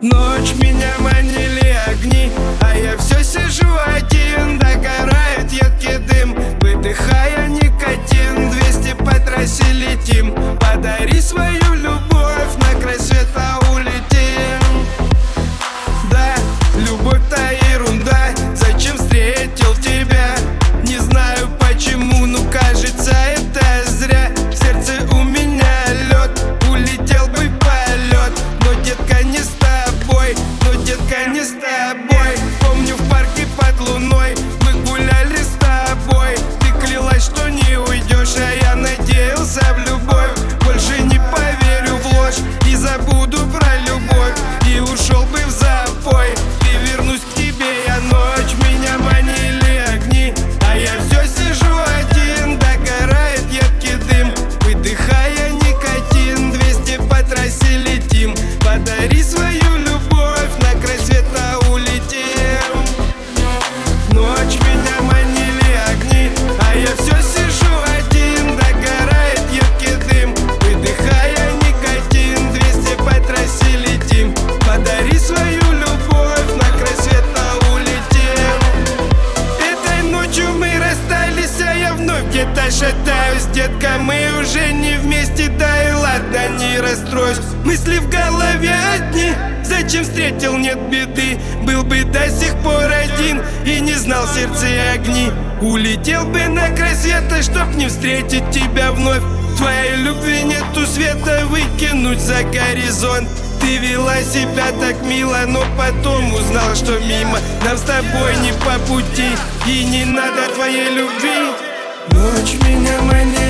Ночь меня манили огни А я все сижу один с тобой. Помню в парке под луной Мы гуляли с тобой. Ты клялась, что не уйдешь А я надеялся в любовь. Больше не поверю в ложь И забуду про любовь. И ушел бы в запой. И вернусь к тебе я ночь Меня манили огни. А я все сижу один Догорает едкий дым. Выдыхая никотин 200 по трассе летим Подари свою я вновь где-то шатаюсь Детка, мы уже не вместе, да и ладно, не расстройся Мысли в голове одни, зачем встретил, нет беды. Был бы до сих пор один и не знал в сердце огни. Улетел бы на край света, чтоб не встретить тебя вновь. Твоей любви нету света, выкинуть за горизонт. Ты вела себя так мило, но потом узнал, что мимо. Нам с тобой не по пути и не надо твоей любви Ночь меня огни